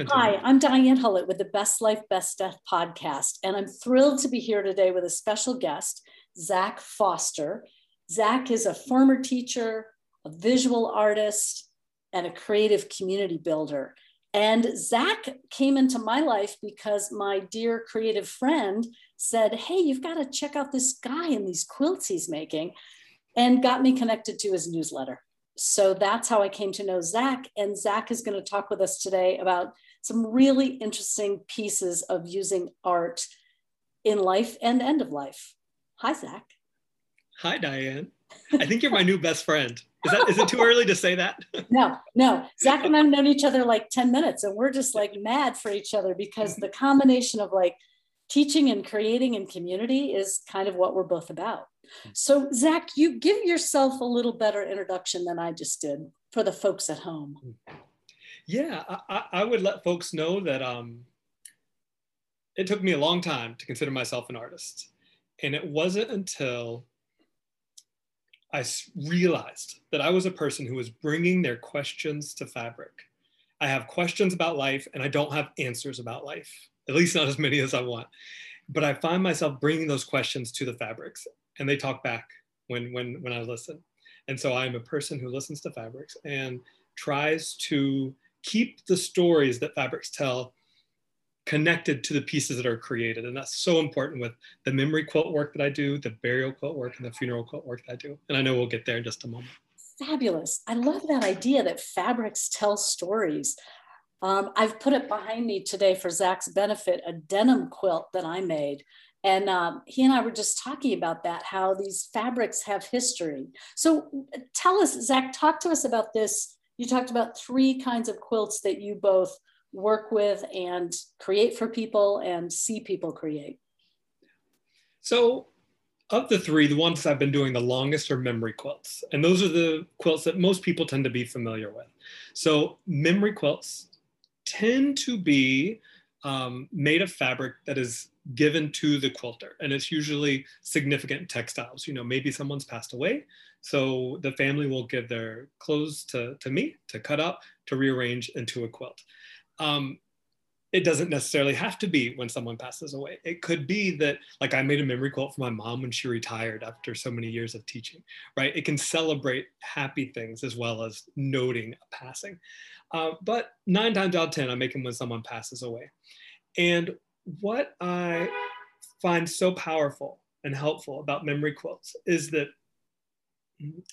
Continue. Hi, I'm Diane Hullet with the Best Life, Best Death podcast, and I'm thrilled to be here today with a special guest, Zak Foster. Zak is a former teacher, a visual artist, and a creative community builder. And Zak came into my life because my dear creative friend said, Hey, you've got to check out this guy and these quilts he's making, and got me connected to his newsletter. So that's how I came to know Zak. And Zak is going to talk with us today about some really interesting pieces of using art in life and end of life. Hi, Zak. Hi, Diane. I think you're my new best friend. Is that is it too early to say that? no, no. Zak and I've known each other like 10 minutes and we're just like mad for each other because the combination of like teaching and creating and community is kind of what we're both about. So, Zak, you give yourself a little better introduction than I just did for the folks at home. Yeah, I, I would let folks know that um, it took me a long time to consider myself an artist. And it wasn't until I realized that I was a person who was bringing their questions to fabric. I have questions about life and I don't have answers about life, at least not as many as I want. But I find myself bringing those questions to the fabrics and they talk back when, when, when I listen. And so I'm a person who listens to fabrics and tries to keep the stories that fabrics tell connected to the pieces that are created. And that's so important with the memory quilt work that I do, the burial quilt work, and the funeral quilt work that I do. And I know we'll get there in just a moment. Fabulous. I love that idea that fabrics tell stories. Um, I've put it behind me today for Zak's benefit, a denim quilt that I made. And um, he and I were just talking about that, how these fabrics have history. So tell us, Zak, talk to us about this. You talked about three kinds of quilts that you both work with and create for people and see people create? So, of the three, the ones I've been doing the longest are memory quilts. And those are the quilts that most people tend to be familiar with. So, memory quilts tend to be um, made of fabric that is given to the quilter. And it's usually significant textiles. You know, maybe someone's passed away. So the family will give their clothes to, to me to cut up, to rearrange into a quilt. Um, it doesn't necessarily have to be when someone passes away. It could be that, like, I made a memory quilt for my mom when she retired after so many years of teaching, right? It can celebrate happy things as well as noting a passing. Uh, but nine times out of 10, I make them when someone passes away. And what I find so powerful and helpful about memory quilts is that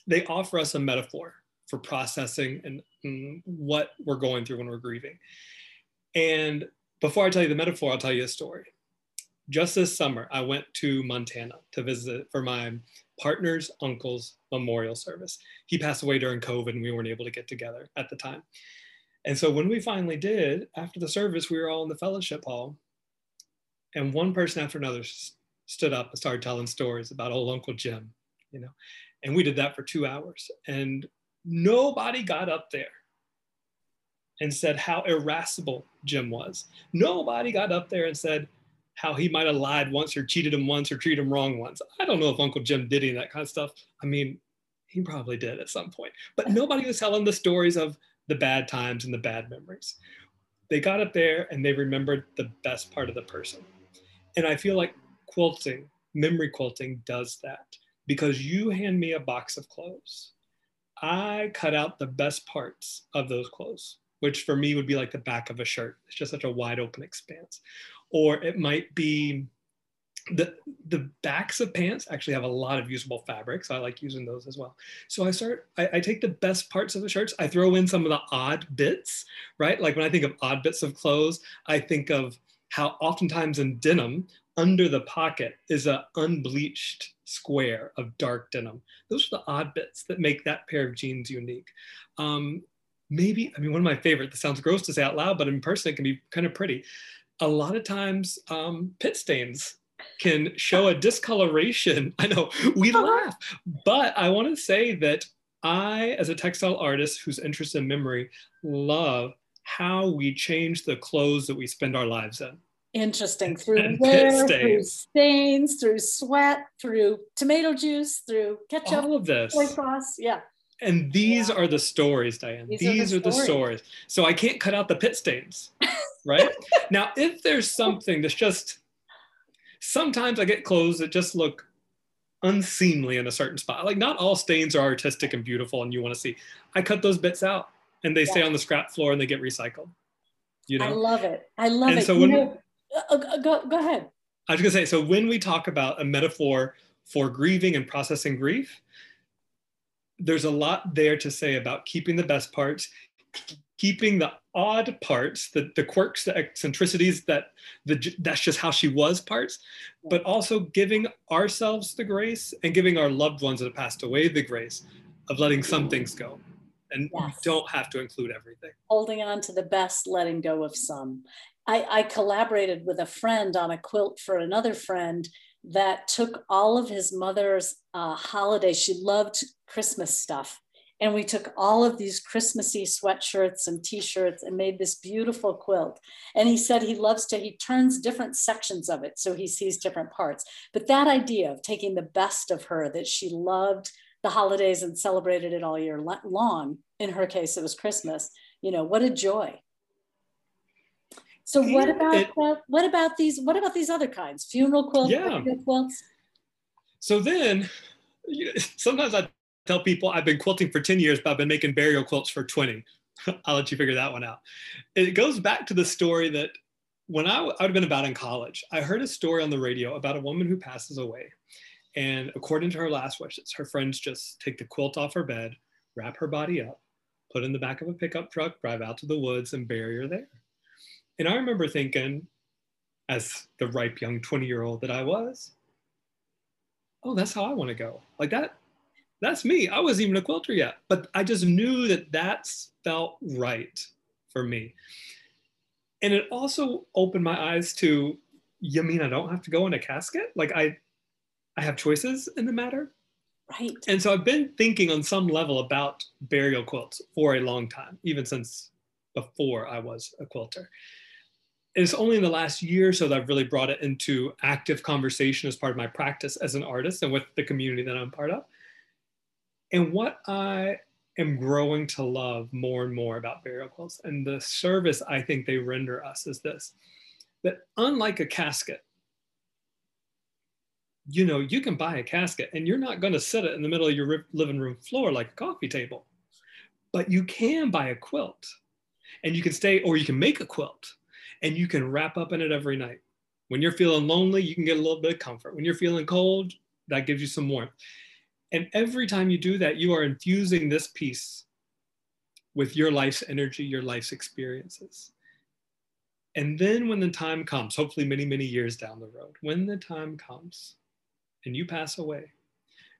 they offer us a metaphor for processing and, and what we're going through when we're grieving. And before I tell you the metaphor, I'll tell you a story. Just this summer, I went to Montana to visit for my partner's uncle's memorial service. He passed away during COVID and we weren't able to get together at the time. And so when we finally did, after the service, we were all in the fellowship hall. And one person after another stood up and started telling stories about old Uncle Jim, you know. And we did that for two hours. And nobody got up there and said how irascible Jim was. Nobody got up there and said how he might have lied once or cheated him once or treated him wrong once. I don't know if Uncle Jim did any of that kind of stuff. I mean, he probably did at some point, but nobody was telling the stories of the bad times and the bad memories. They got up there and they remembered the best part of the person. And I feel like quilting, memory quilting does that because you hand me a box of clothes. I cut out the best parts of those clothes which for me would be like the back of a shirt. It's just such a wide open expanse. Or it might be the the backs of pants actually have a lot of usable fabric, so I like using those as well. So I start, I, I, take the best parts of the shirts, I throw in some of the odd bits, right? Like when I think of odd bits of clothes, I think of how oftentimes in denim, under the pocket is a unbleached square of dark denim. Those are the odd bits that make that pair of jeans unique. Um, maybe, I mean, one of my favorite, this sounds gross to say out loud, but in person it can be kind of pretty. A lot of times um, pit stains can show a discoloration. I know we laugh, but I want to say that I, as a textile artist who's interested in memory, love how we change the clothes that we spend our lives in. Interesting. Through wear, through stains, through sweat, through tomato juice, through ketchup, all of this. soy sauce. Yeah And these are the stories, Diane. These, these are, the, are the stories. So I can't cut out the pit stains, right? now, if there's something that's just, sometimes I get clothes that just look unseemly in a certain spot. Like not all stains are artistic and beautiful and you want to see. I cut those bits out and they yeah. stay on the scrap floor and they get recycled. You know? I love it. I love and it. So you when, know, uh, uh, go, go ahead. I was gonna say, so when we talk about a metaphor for grieving and processing grief, there's a lot there to say about keeping the best parts, keeping the odd parts, the, the quirks, the eccentricities that the, that's just how she was parts, but also giving ourselves the grace and giving our loved ones that have passed away the grace of letting some things go. And yes. don't have to include everything. Holding on to the best, letting go of some. I, I collaborated with a friend on a quilt for another friend that took all of his mother's uh, holidays. She loved Christmas stuff. And we took all of these Christmassy sweatshirts and t-shirts and made this beautiful quilt. And he said he loves to, he turns different sections of it so he sees different parts. But that idea of taking the best of her that she loved the holidays and celebrated it all year long, in her case, it was Christmas, you know, what a joy. So what about it, uh, what about these what about these other kinds? Funeral quilts, yeah. quilts? So then sometimes I tell people I've been quilting for 10 years, but I've been making burial quilts for 20. I'll let you figure that one out. It goes back to the story that when I, I would have been about in college, I heard a story on the radio about a woman who passes away. And according to her last wishes, her friends just take the quilt off her bed, wrap her body up, put in the back of a pickup truck, drive out to the woods, and bury her there. And I remember thinking, as the ripe young 20 year old that I was, oh, that's how I want to go. Like that, that's me. I wasn't even a quilter yet, but I just knew that that felt right for me. And it also opened my eyes to, you mean I don't have to go in a casket? Like I, I have choices in the matter. Right. And so I've been thinking on some level about burial quilts for a long time, even since before I was a quilter it's only in the last year or so that I've really brought it into active conversation as part of my practice as an artist and with the community that I'm part of. And what I am growing to love more and more about burial quilts and the service I think they render us is this that unlike a casket, you know, you can buy a casket and you're not going to sit it in the middle of your living room floor like a coffee table, but you can buy a quilt and you can stay, or you can make a quilt and you can wrap up in it every night. When you're feeling lonely, you can get a little bit of comfort. When you're feeling cold, that gives you some warmth. And every time you do that, you are infusing this piece with your life's energy, your life's experiences. And then when the time comes, hopefully many, many years down the road, when the time comes and you pass away,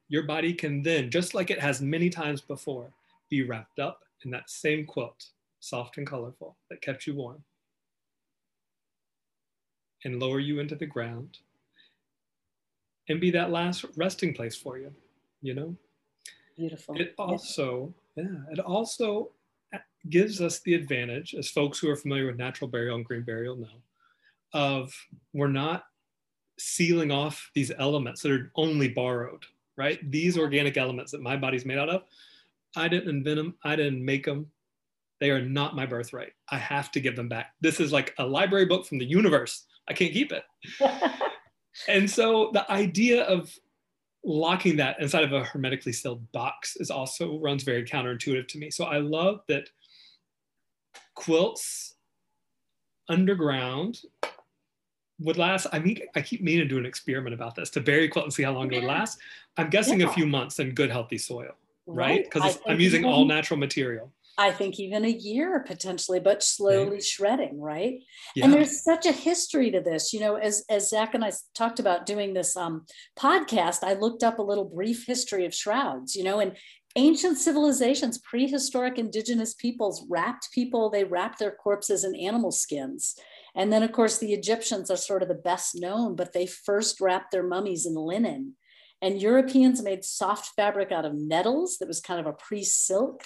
your body can then, just like it has many times before, be wrapped up in that same quilt, soft and colorful, that kept you warm and lower you into the ground and be that last resting place for you, you know? Beautiful. It also, yeah, it also gives us the advantage, as folks who are familiar with natural burial and green burial know, of we're not sealing off these elements that are only borrowed, right? These organic elements that my body's made out of, I didn't invent them, I didn't make them. They are not my birthright. I have to give them back. This is like a library book from the universe I can't keep it. and so the idea of locking that inside of a hermetically sealed box is also runs very counterintuitive to me. So I love that quilts underground would last. I mean, I keep meaning to do an experiment about this to bury quilt and see how long it would last. I'm guessing yeah. a few months in good, healthy soil, right? Because I'm using all natural material. I think even a year potentially, but slowly Maybe. shredding, right? Yeah. And there's such a history to this. You know, as as Zak and I talked about doing this um, podcast, I looked up a little brief history of shrouds. You know, and ancient civilizations, prehistoric indigenous peoples wrapped people. They wrapped their corpses in animal skins. And then, of course, the Egyptians are sort of the best known, but they first wrapped their mummies in linen. And Europeans made soft fabric out of nettles that was kind of a pre silk.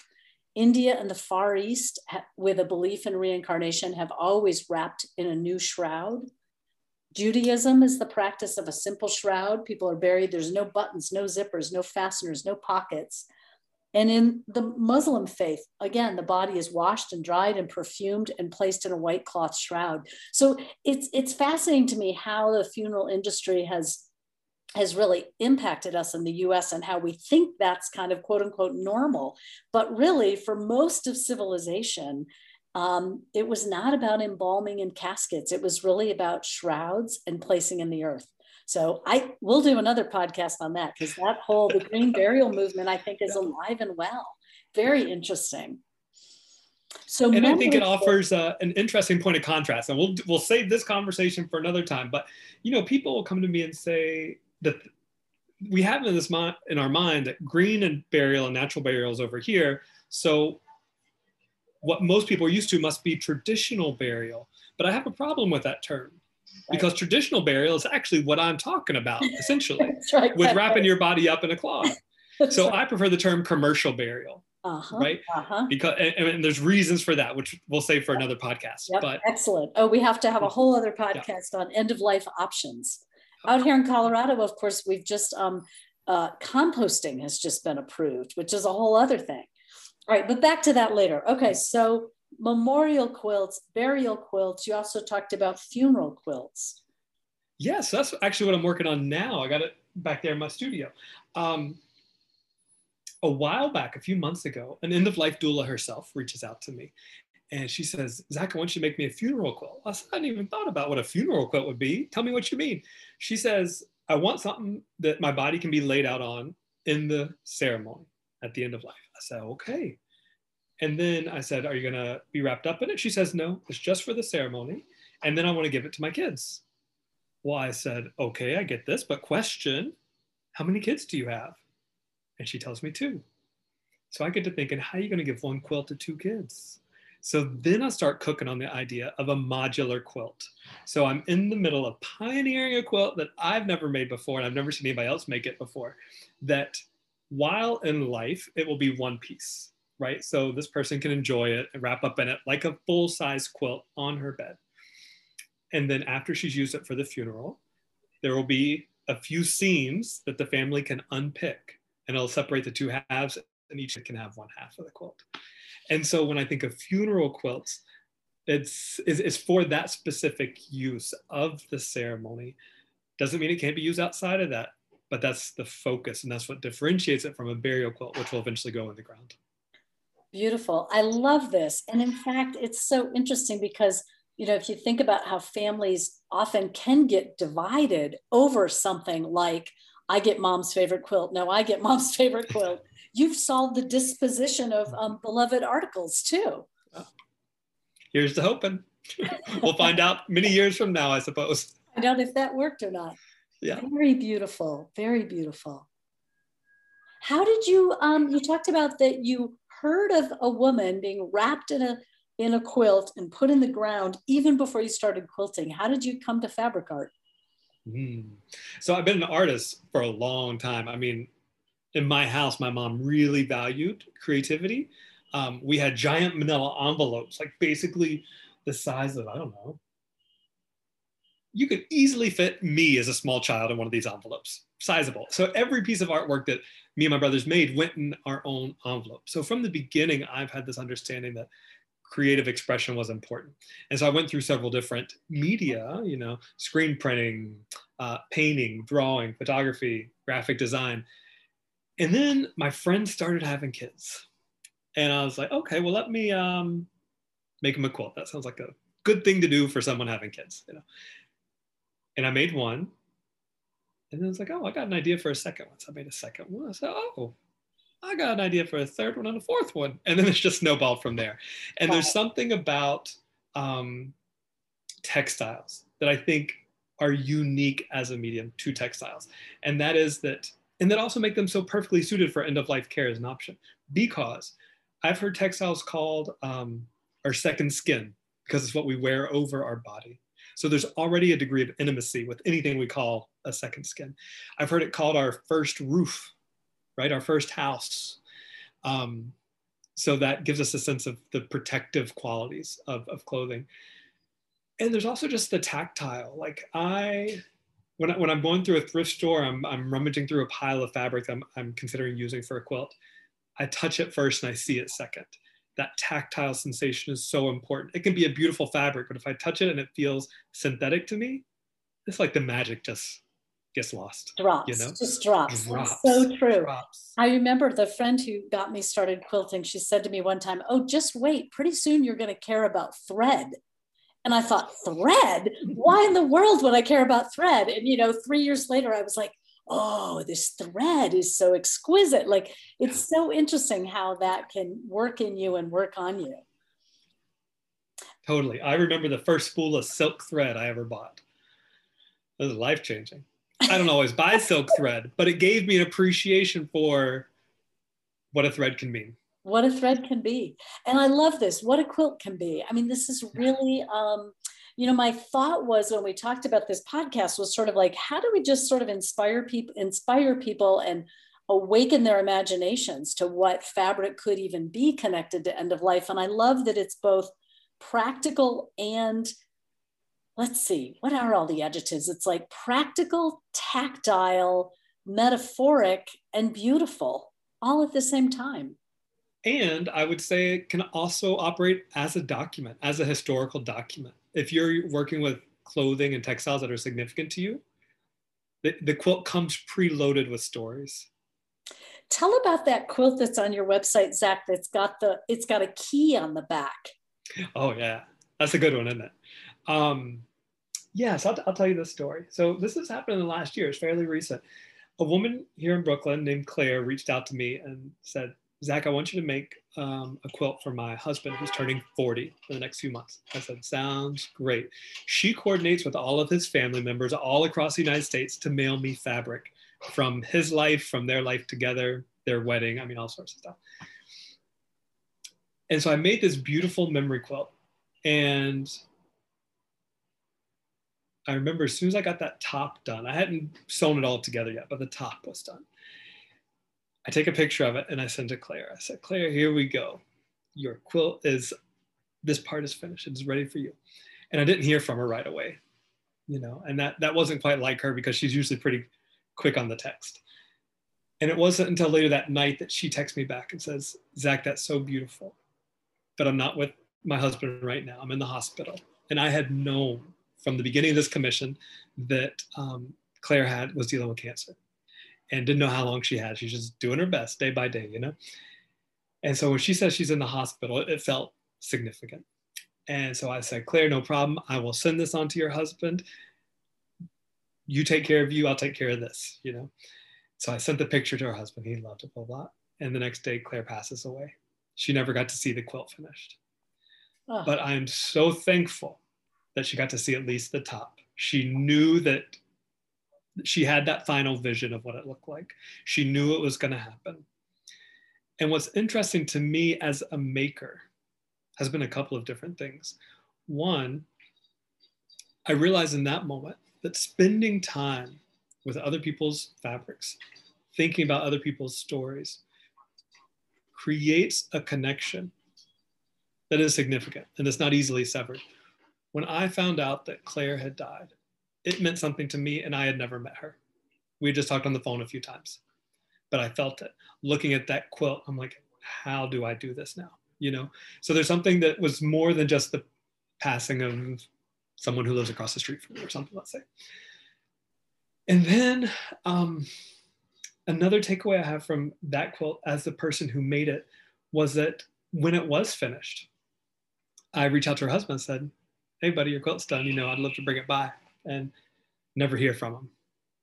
India and the Far East, with a belief in reincarnation, have always wrapped in a new shroud. Judaism is the practice of a simple shroud. People are buried, there's no buttons, no zippers, no fasteners, no pockets. And in the Muslim faith, again, the body is washed and dried and perfumed and placed in a white cloth shroud. So it's it's fascinating to me how the funeral industry has has really impacted us in the US and how we think that's kind of quote unquote normal. But really, for most of civilization, um, it was not about embalming and caskets. It was really about shrouds and placing in the earth. So I will do another podcast on that because that whole the green burial movement I think is alive and well. Very interesting. So and I think it offers uh, an interesting point of contrast, and we'll we'll save this conversation for another time. But you know, people will come to me and say that we have in this mind in our mind that green and burial and natural burial is over here. So what most people are used to must be traditional burial. But I have a problem with that term because traditional burial is actually what I'm talking about, essentially, right, with wrapping your body up in a cloth. so right. I prefer the term commercial burial. Uh-huh, right uh-huh. because and, and, there's reasons for that which we'll save for another podcast yep, but excellent oh we have to have a whole other podcast yeah. on end of life options out here in colorado of course we've just um, uh, composting has just been approved which is a whole other thing all right but back to that later okay so memorial quilts, burial quilts. You also talked about funeral quilts. Yes, that's actually what I'm working on now. I got it back there in my studio. Um, a while back, a few months ago, an end of life doula herself reaches out to me and she says, Zak, I want you to make me a funeral quilt. I said, I hadn't even thought about what a funeral quilt would be. Tell me what you mean. She says, I want something that my body can be laid out on in the ceremony at the end of life. I said, okay. And then I said, Are you going to be wrapped up in it? She says, No, it's just for the ceremony. And then I want to give it to my kids. Well, I said, Okay, I get this, but question How many kids do you have? And she tells me two. So I get to thinking, How are you going to give one quilt to two kids? So then I start cooking on the idea of a modular quilt. So I'm in the middle of pioneering a quilt that I've never made before, and I've never seen anybody else make it before. That while in life, it will be one piece right? So this person can enjoy it and wrap up in it like a full size quilt on her bed. And then after she's used it for the funeral, there will be a few seams that the family can unpick and it'll separate the two halves and each can have one half of the quilt. And so when I think of funeral quilts, it's, it's, for that specific use of the ceremony. Doesn't mean it can't be used outside of that, but that's the focus and that's what differentiates it from a burial quilt, which will eventually go in the ground. Beautiful. I love this. And in fact, it's so interesting because, you know, if you think about how families often can get divided over something like, I get mom's favorite quilt. No, I get mom's favorite quilt. You've solved the disposition of um, beloved articles too. Here's the hoping. we'll find out many years from now, I suppose. Find out if that worked or not. Yeah. Very beautiful. Very beautiful. How did you, um, you talked about that you heard of a woman being wrapped in a in a quilt and put in the ground even before you started quilting. How did you come to fabric art? Mm. So I've been an artist for a long time. I mean, in my house, my mom really valued creativity. Um, we had giant manila envelopes, like basically the size of, I don't know, you could easily fit me as a small child in one of these envelopes, sizable. So every piece of artwork that me and my brothers made went in our own envelope. So from the beginning, I've had this understanding that creative expression was important. And so I went through several different media, you know, screen printing, uh, painting, drawing, photography, graphic design. And then my friends started having kids. And I was like, okay, well, let me um, make them a quilt. That sounds like a good thing to do for someone having kids, you know. And I made one and then it's like, oh, I got an idea for a second one. So I made a second one. I said, oh, I got an idea for a third one and a fourth one. And then it's just snowballed from there. And wow. there's something about um, textiles that I think are unique as a medium to textiles. And that is that, and that also make them so perfectly suited for end of life care as an option. Because I've heard textiles called um, our second skin because it's what we wear over our body. So there's already a degree of intimacy with anything we call a second skin. I've heard it called our first roof, right? Our first house. Um, so that gives us a sense of the protective qualities of, of clothing. And there's also just the tactile. Like I, when, I, when I'm going through a thrift store, I'm, I'm rummaging through a pile of fabric I'm, I'm considering using for a quilt. I touch it first and I see it second. That tactile sensation is so important. It can be a beautiful fabric, but if I touch it and it feels synthetic to me, it's like the magic just gets lost. Drops, you know? just drops. drops. So true. Drops. I remember the friend who got me started quilting. She said to me one time, "Oh, just wait. Pretty soon you're going to care about thread." And I thought, thread? Why in the world would I care about thread? And you know, three years later, I was like, oh, this thread is so exquisite. Like it's so interesting how that can work in you and work on you. Totally. I remember the first spool of silk thread I ever bought. It was life changing. I don't always buy silk thread, but it gave me an appreciation for what a thread can mean. What a thread can be. And I love this. What a quilt can be. I mean, this is really um, you know my thought was when we talked about this podcast was sort of like how do we just sort of inspire people inspire people and awaken their imaginations to what fabric could even be connected to end of life? And i love that it's both practical and let's see what are all the adjectives? It's like practical tactile metaphoric and beautiful all at the same time. And i would say it can also operate as a document as a historical document if you're working with clothing and textiles that are significant to you, the, the quilt comes preloaded with stories. Tell about that quilt that's on your website, Zak. That's got the it's got a key on the back. Oh yeah, that's a good one, isn't it? Um, yes, I'll, I'll tell you this story. So this has happened in the last year. It's fairly recent. A woman here in Brooklyn named Claire reached out to me and said, Zak, I want you to make um, a quilt for my husband who's turning 40 for the next few months. I said, sounds great. She coordinates with all of his family members all across the United States to mail me fabric from his life, from their life together, their wedding, I mean, all sorts of stuff. And so I made this beautiful memory quilt. And I remember as soon as I got that top done, I hadn't sewn it all together yet, but the top was done. I take a picture of it and I send it to Claire. I said, Claire, here we go. Your quilt is, this part is finished. It's ready for you. And I didn't hear from her right away, you know, and that, that wasn't quite like her because she's usually pretty quick on the text. And it wasn't until later that night that she texts me back and says, Zak, that's so beautiful, but I'm not with my husband right now. I'm in the hospital. And I had known from the beginning of this commission that um, Claire had was dealing with cancer and didn't know how long she had. She's just doing her best day by day, you know? And so when she says she's in the hospital, it felt significant. And so I said, Claire, no problem. I will send this on to your husband. You take care of you, I'll take care of this, you know? So I sent the picture to her husband. He loved it, blah, blah. And the next day, Claire passes away. She never got to see the quilt finished. Oh. But I'm so thankful that she got to see at least the top. She knew that she had that final vision of what it looked like. She knew it was going to happen. And what's interesting to me as a maker has been a couple of different things. One, I realized in that moment that spending time with other people's fabrics, thinking about other people's stories, creates a connection that is significant and it's not easily severed. When I found out that Claire had died, it meant something to me and I had never met her. We just talked on the phone a few times, but I felt it. Looking at that quilt, I'm like, how do I do this now? You know? So there's something that was more than just the passing of someone who lives across the street from me or something, let's say. And then um, another takeaway I have from that quilt as the person who made it was that when it was finished, I reached out to her husband and said, Hey, buddy, your quilt's done. You know, I'd love to bring it by and never hear from him.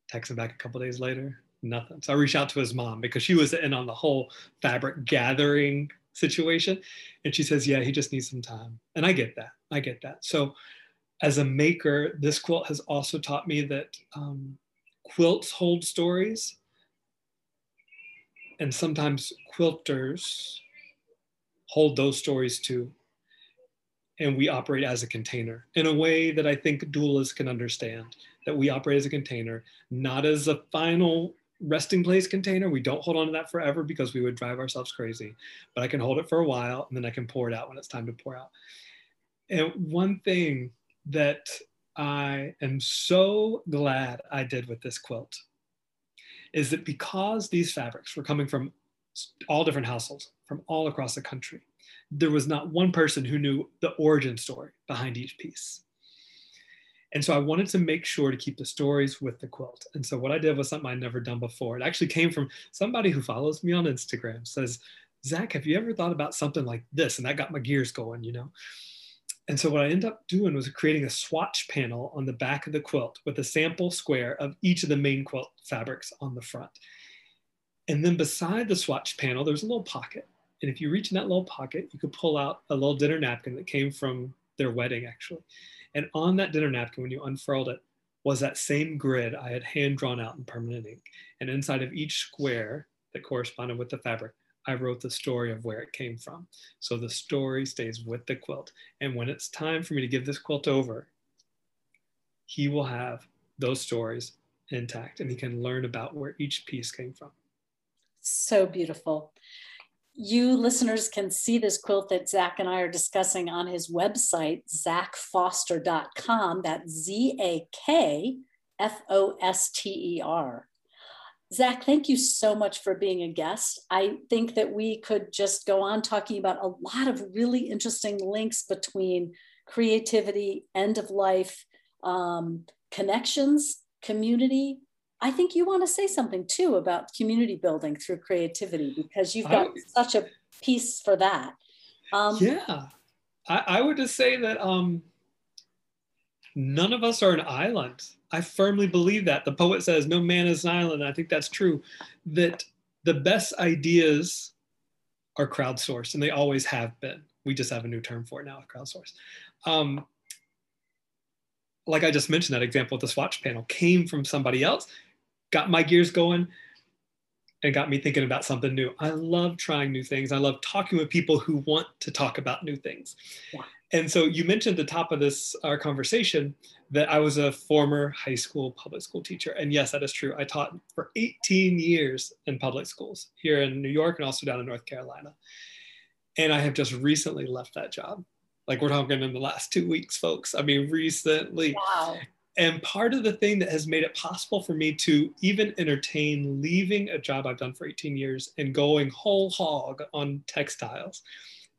Text him back a couple days later, nothing. So I reached out to his mom because she was in on the whole fabric gathering situation. And she says, Yeah, he just needs some time. And I get that. I get that. So as a maker, this quilt has also taught me that um, quilts hold stories. And sometimes quilters hold those stories too and we operate as a container in a way that I think doulas can understand that we operate as a container, not as a final resting place container. We don't hold on to that forever because we would drive ourselves crazy, but I can hold it for a while and then I can pour it out when it's time to pour out. And one thing that I am so glad I did with this quilt is that because these fabrics were coming from all different households from all across the country. There was not one person who knew the origin story behind each piece. And so I wanted to make sure to keep the stories with the quilt. And so what I did was something I'd never done before. It actually came from somebody who follows me on Instagram says, Zak, have you ever thought about something like this? And that got my gears going, you know? And so what I ended up doing was creating a swatch panel on the back of the quilt with a sample square of each of the main quilt fabrics on the front. And then beside the swatch panel, there's a little pocket. And if you reach in that little pocket, you could pull out a little dinner napkin that came from their wedding, actually. And on that dinner napkin, when you unfurled it, was that same grid I had hand drawn out in permanent ink. And inside of each square that corresponded with the fabric, I wrote the story of where it came from. So the story stays with the quilt. And when it's time for me to give this quilt over, he will have those stories intact and he can learn about where each piece came from. So beautiful. You listeners can see this quilt that Zak and I are discussing on his website, zakfoster.com. That's Z A K F O S T E R. Zak, thank you so much for being a guest. I think that we could just go on talking about a lot of really interesting links between creativity, end of life, um, connections, community. I think you want to say something too about community building through creativity because you've got I, such a piece for that. Um, yeah, I, I, would just say that um, none of us are an island. I firmly believe that. The poet says, No man is an island. I think that's true. That the best ideas are crowdsourced, and they always have been. We just have a new term for it now, crowdsourced. Um, like I just mentioned, that example with the swatch panel came from somebody else, got my gears going, and got me thinking about something new. I love trying new things. I love talking with people who want to talk about new things. Yeah. And so you mentioned at the top of this our conversation that I was a former high school public school teacher. And yes, that is true. I taught for 18 years in public schools here in New York and also down in North Carolina. And I have just recently left that job. Like we're talking in the last two weeks, folks. I mean, recently. Wow. And part of the thing that has made it possible for me to even entertain leaving a job I've done for 18 years and going whole hog on textiles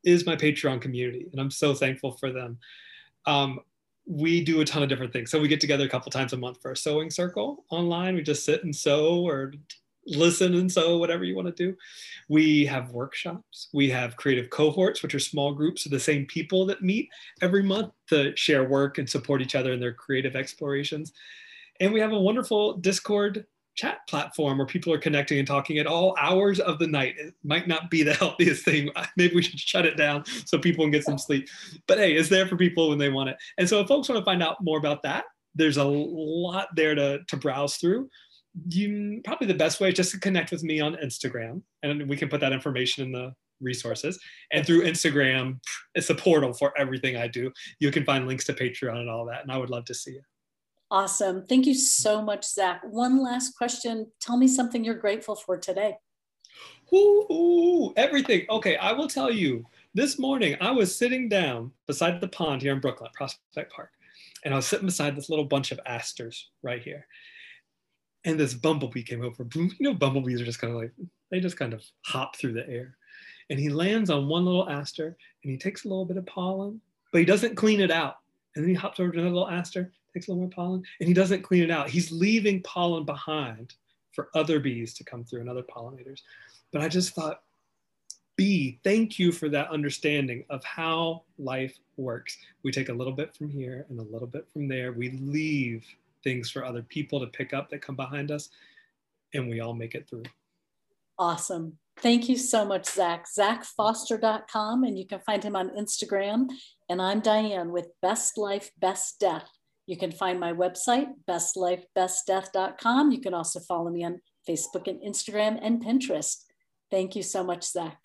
is my Patreon community, and I'm so thankful for them. Um, we do a ton of different things. So we get together a couple times a month for a sewing circle online. We just sit and sew or listen and sew, whatever you want to do. We have workshops. We have creative cohorts, which are small groups of the same people that meet every month to share work and support each other in their creative explorations. And we have a wonderful Discord chat platform where people are connecting and talking at all hours of the night. It might not be the healthiest thing. Maybe we should shut it down so people can get some sleep. But hey, it's there for people when they want it. And so if folks want to find out more about that, there's a lot there to, to browse through. You probably the best way is just to connect with me on Instagram, and we can put that information in the resources. And through Instagram, it's a portal for everything I do. You can find links to Patreon and all that, and I would love to see you. Awesome. Thank you so much, Zak. One last question. Tell me something you're grateful for today. Ooh, ooh, everything. Okay, I will tell you. This morning, I was sitting down beside the pond here in Brooklyn, Prospect Park, and I was sitting beside this little bunch of asters right here. And this bumblebee came over. You know, bumblebees are just kind of like, they just kind of hop through the air. And he lands on one little aster and he takes a little bit of pollen, but he doesn't clean it out. And then he hops over to another little aster takes a little more pollen, and he doesn't clean it out. He's leaving pollen behind for other bees to come through and other pollinators. But I just thought, bee, thank you for that understanding of how life works. We take a little bit from here and a little bit from there. We leave things for other people to pick up that come behind us, and we all make it through. Awesome. Thank you so much, Zak. ZakFoster.com, and you can find him on Instagram. And I'm Diane with Best Life, Best Death. You can find my website, bestlifebestdeath.com. You can also follow me on Facebook and Instagram and Pinterest. Thank you so much, Zak.